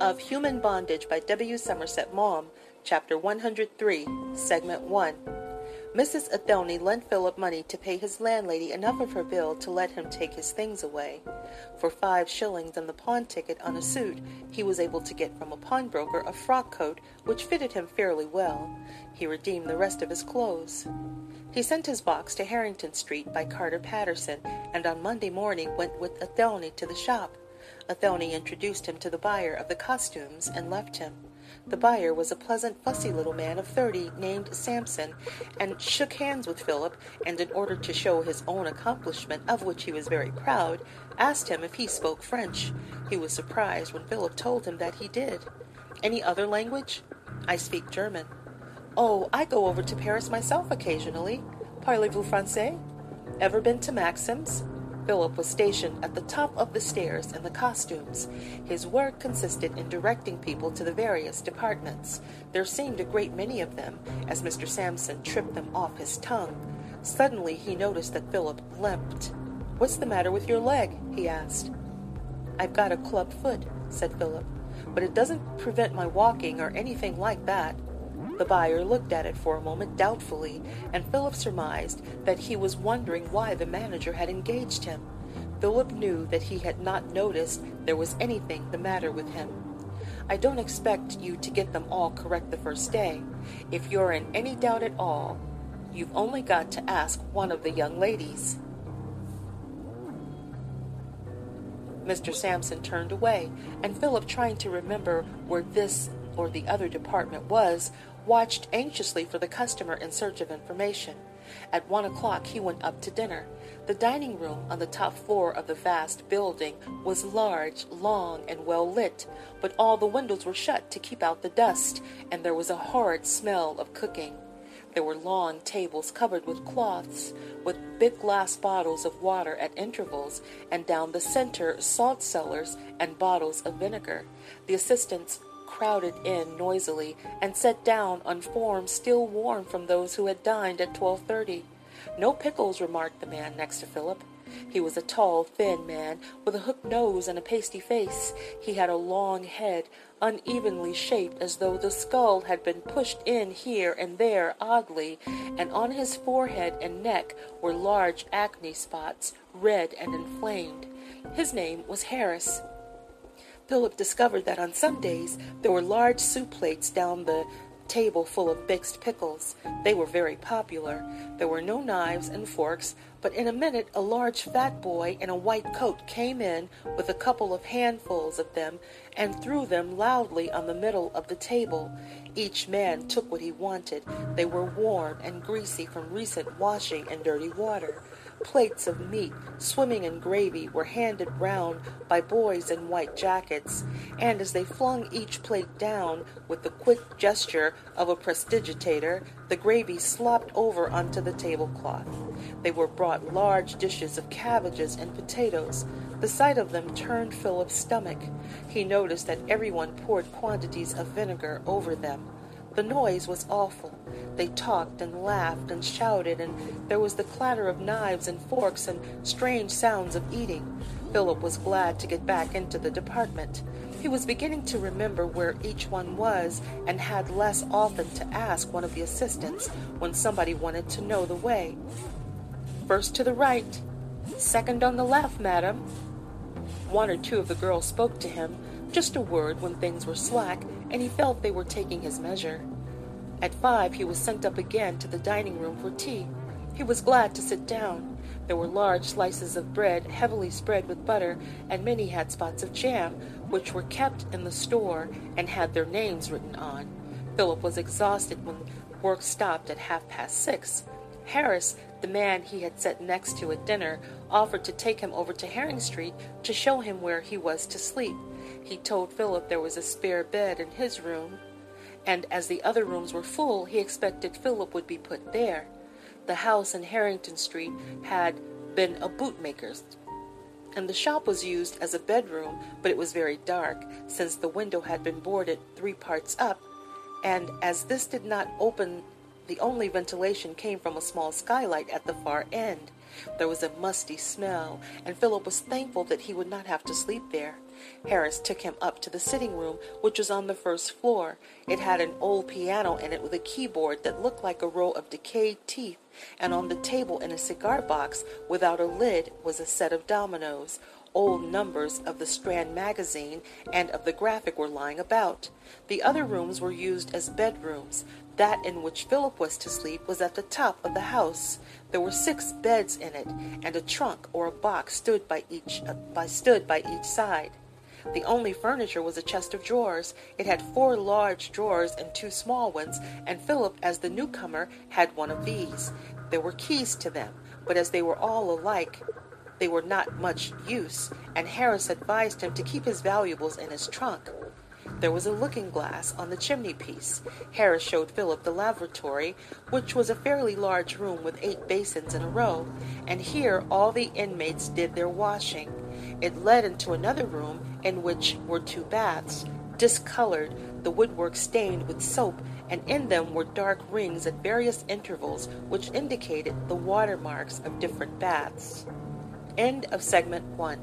of Human Bondage by W. Somerset Maugham, Chapter 103, Segment 1. Mrs. Athelney lent Philip money to pay his landlady enough of her bill to let him take his things away. For five shillings and the pawn ticket on a suit, he was able to get from a pawnbroker a frock coat which fitted him fairly well. He redeemed the rest of his clothes. He sent his box to Harrington Street by Carter Paterson, and on Monday morning went with Athelney to the shop. Athelney introduced him to the buyer of the costumes and left him. The buyer was a pleasant, fussy little man of thirty named Sampson, and shook hands with Philip, and in order to show his own accomplishment, of which he was very proud, asked him if he spoke French. He was surprised when Philip told him that he did. Any other language? I speak German. Oh, I go over to Paris myself occasionally. Parlez-vous français? Ever been to Maxim's? Philip was stationed at the top of the stairs in the costumes. His work consisted in directing people to the various departments. There seemed a great many of them, as Mr. Sampson tripped them off his tongue. Suddenly he noticed that Philip limped. What's the matter with your leg? he asked. I've got a club foot, said Philip, but it doesn't prevent my walking or anything like that. The buyer looked at it for a moment doubtfully, and Philip surmised that he was wondering why the manager had engaged him. Philip knew that he had not noticed there was anything the matter with him. I don't expect you to get them all correct the first day. If you're in any doubt at all, you've only got to ask one of the young ladies. Mr. Sampson turned away, and Philip, trying to remember where this or the other department was, watched anxiously for the customer in search of information. At one o'clock he went up to dinner. The dining room on the top floor of the vast building was large, long, and well lit, but all the windows were shut to keep out the dust, and there was a horrid smell of cooking. There were long tables covered with cloths, with big glass bottles of water at intervals, and down the center salt cellars and bottles of vinegar. The assistants crowded in noisily and sat down on forms still warm from those who had dined at 12:30. No pickles, remarked the man next to Philip. He was a tall, thin man with a hooked nose and a pasty face. He had a long head, unevenly shaped as though the skull had been pushed in here and there oddly, and on his forehead and neck were large acne spots, red and inflamed. His name was Harris. Philip discovered that on some days there were large soup plates down the table full of mixed pickles. They were very popular. There were no knives and forks, but in a minute a large fat boy in a white coat came in with a couple of handfuls of them and threw them loudly on the middle of the table. Each man took what he wanted. They were warm and greasy from recent washing in dirty water. Plates of meat, swimming in gravy, were handed round by boys in white jackets, and as they flung each plate down with the quick gesture of a prestidigitator, the gravy slopped over onto the tablecloth. They were brought large dishes of cabbages and potatoes. The sight of them turned Philip's stomach. He noticed that everyone poured quantities of vinegar over them. The noise was awful. They talked and laughed and shouted, and there was the clatter of knives and forks and strange sounds of eating. Philip was glad to get back into the department. He was beginning to remember where each one was and had less often to ask one of the assistants when somebody wanted to know the way. First to the right, second on the left, madam. One or two of the girls spoke to him, just a word when things were slack, and he felt they were taking his measure. At five, he was sent up again to the dining room for tea. He was glad to sit down. There were large slices of bread, heavily spread with butter, and many had spots of jam, which were kept in the store and had their names written on. Philip was exhausted when work stopped at half past six. Harris, the man he had sat next to at dinner, offered to take him over to Harrington Street to show him where he was to sleep. He told Philip there was a spare bed in his room, and as the other rooms were full, he expected Philip would be put there. The house in Harrington Street had been a bootmaker's, and the shop was used as a bedroom, but it was very dark, since the window had been boarded three parts up, and as this did not open, the only ventilation came from a small skylight at the far end. There was a musty smell, and Philip was thankful that he would not have to sleep there. Harris took him up to the sitting room, which was on the first floor. It had an old piano in it with a keyboard that looked like a row of decayed teeth, and on the table in a cigar box without a lid was a set of dominoes. Old numbers of the Strand magazine and of the Graphic were lying about. The other rooms were used as bedrooms. That in which Philip was to sleep was at the top of the house. There were six beds in it, and a trunk or a box stood by each uh, by stood by each side. The only furniture was a chest of drawers. It had four large drawers and two small ones, and Philip, as the newcomer, had one of these. There were keys to them, but as they were all alike, they were not much use, and Harris advised him to keep his valuables in his trunk. There was a looking glass on the chimney piece. Harris showed Philip the lavatory, which was a fairly large room with eight basins in a row, and here all the inmates did their washing. It led into another room in which were two baths, discolored, the woodwork stained with soap, and in them were dark rings at various intervals which indicated the watermarks of different baths. End of segment one.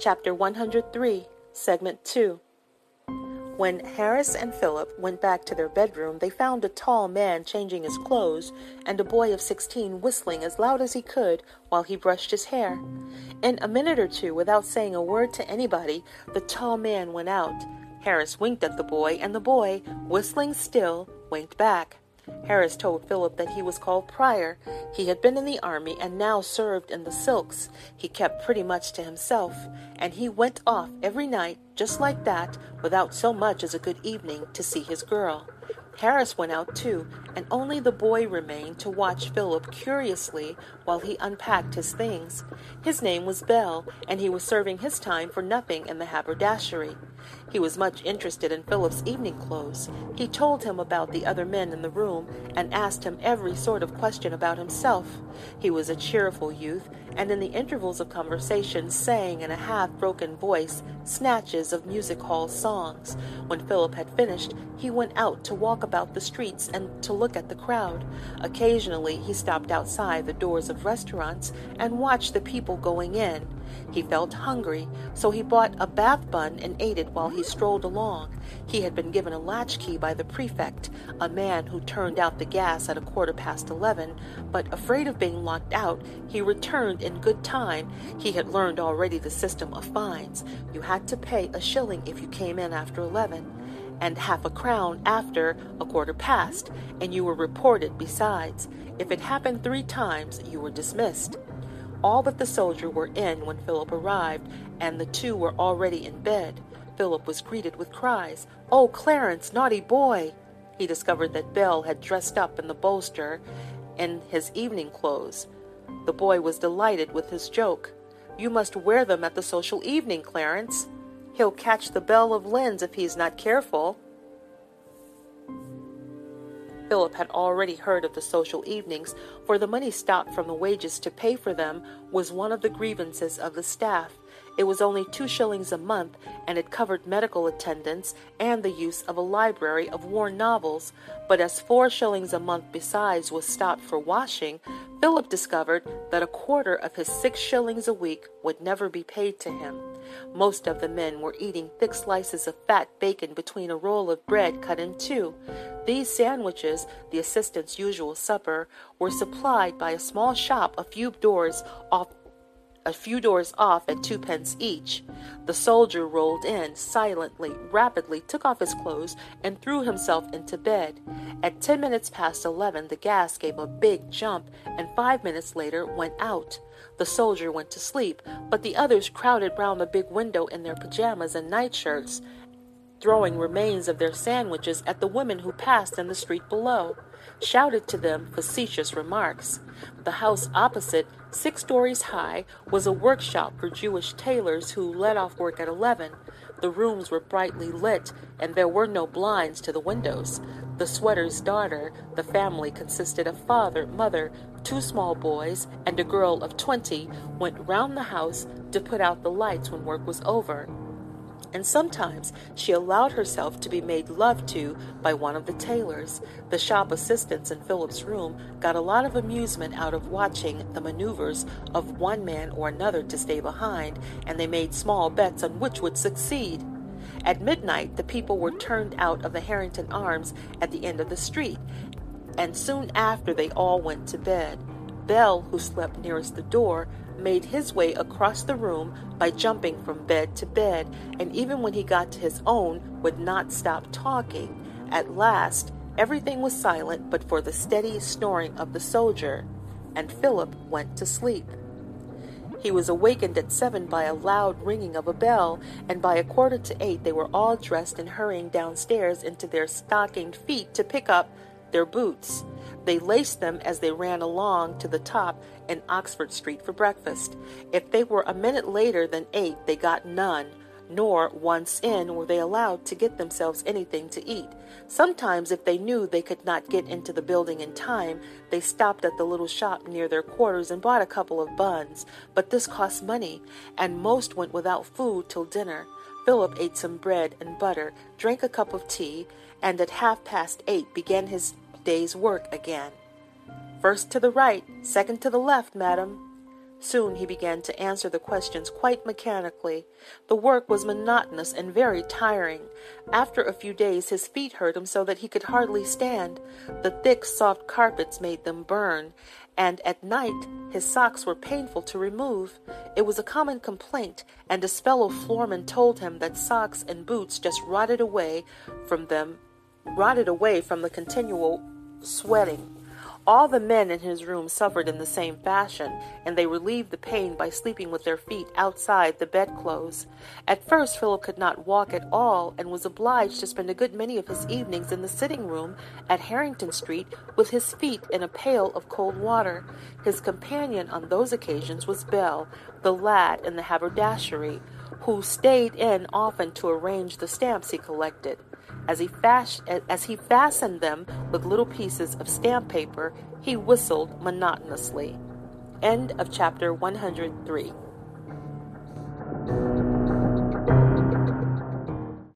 Chapter 103, Segment 2. When Harris and Philip went back to their bedroom, they found a tall man changing his clothes and a boy of sixteen whistling as loud as he could while he brushed his hair. In a minute or two, without saying a word to anybody, the tall man went out. Harris winked at the boy, and the boy, whistling still, winked back. Harris told Philip that he was called Pryor. He had been in the army and now served in the silks. He kept pretty much to himself, and he went off every night, just like that, without so much as a good evening, to see his girl. Harris went out too, and only the boy remained to watch Philip curiously while he unpacked his things. His name was Bell, and he was serving his time for nothing in the haberdashery. He was much interested in Philip's evening clothes. He told him about the other men in the room and asked him every sort of question about himself. He was a cheerful youth, and in the intervals of conversation sang in a half broken voice snatches of music hall songs. When Philip had finished, he went out to walk about the streets and to look at the crowd. Occasionally he stopped outside the doors of restaurants and watched the people going in. He felt hungry, so he bought a bath bun and ate it while he strolled along. He had been given a latchkey by the prefect, a man who turned out the gas at a quarter past eleven, but afraid of being locked out, he returned in good time. He had learned already the system of fines. You had to pay a shilling if you came in after eleven and half a crown after a quarter past, and you were reported besides. If it happened three times, you were dismissed. All but the soldier were in when Philip arrived, and the two were already in bed. Philip was greeted with cries, Oh, Clarence, naughty boy! He discovered that Bell had dressed up in the bolster in his evening clothes. The boy was delighted with his joke. You must wear them at the social evening, Clarence. He'll catch the belle of Lynn's if he's not careful. Philip had already heard of the social evenings, for the money stopped from the wages to pay for them was one of the grievances of the staff. It was only two shillings a month, and it covered medical attendance and the use of a library of worn novels. But as four shillings a month besides was stopped for washing, Philip discovered that a quarter of his six shillings a week would never be paid to him. Most of the men were eating thick slices of fat bacon between a roll of bread cut in two. These sandwiches, the assistant's usual supper, were supplied by a small shop a few doors off a few doors off at twopence each. The soldier rolled in silently, rapidly, took off his clothes, and threw himself into bed. At ten minutes past eleven, the gas gave a big jump, and five minutes later went out. The soldier went to sleep, but the others crowded round the big window in their pajamas and nightshirts, throwing remains of their sandwiches at the women who passed in the street below shouted to them facetious remarks. The house opposite, six stories high, was a workshop for Jewish tailors who let off work at eleven. The rooms were brightly lit, and there were no blinds to the windows. The sweater's daughter, the family consisted of father, mother, two small boys, and a girl of twenty, went round the house to put out the lights when work was over and sometimes she allowed herself to be made love to by one of the tailors. The shop assistants in Philip's room got a lot of amusement out of watching the maneuvers of one man or another to stay behind, and they made small bets on which would succeed. At midnight, the people were turned out of the Harrington Arms at the end of the street, and soon after they all went to bed. Bell, who slept nearest the door, made his way across the room by jumping from bed to bed, and even when he got to his own, would not stop talking. At last, everything was silent but for the steady snoring of the soldier, and Philip went to sleep. He was awakened at seven by a loud ringing of a bell, and by a quarter to eight they were all dressed and hurrying downstairs into their stockinged feet to pick up their boots. They laced them as they ran along to the top in Oxford Street for breakfast. If they were a minute later than eight, they got none, nor, once in, were they allowed to get themselves anything to eat. Sometimes, if they knew they could not get into the building in time, they stopped at the little shop near their quarters and bought a couple of buns. But this cost money, and most went without food till dinner. Philip ate some bread and butter, drank a cup of tea, and at half past eight began his day's work again. First to the right, second to the left, madam. Soon he began to answer the questions quite mechanically. The work was monotonous and very tiring. After a few days, his feet hurt him so that he could hardly stand. The thick, soft carpets made them burn, and at night his socks were painful to remove. It was a common complaint, and his fellow floorman told him that socks and boots just rotted away from them, rotted away from the continual sweating. All the men in his room suffered in the same fashion, and they relieved the pain by sleeping with their feet outside the bedclothes. At first, Philip could not walk at all, and was obliged to spend a good many of his evenings in the sitting room at Harrington Street with his feet in a pail of cold water. His companion on those occasions was Bell, the lad in the haberdashery, who stayed in often to arrange the stamps he collected. As he, fas- as he fastened them with little pieces of stamp paper, he whistled monotonously. End of chapter 103.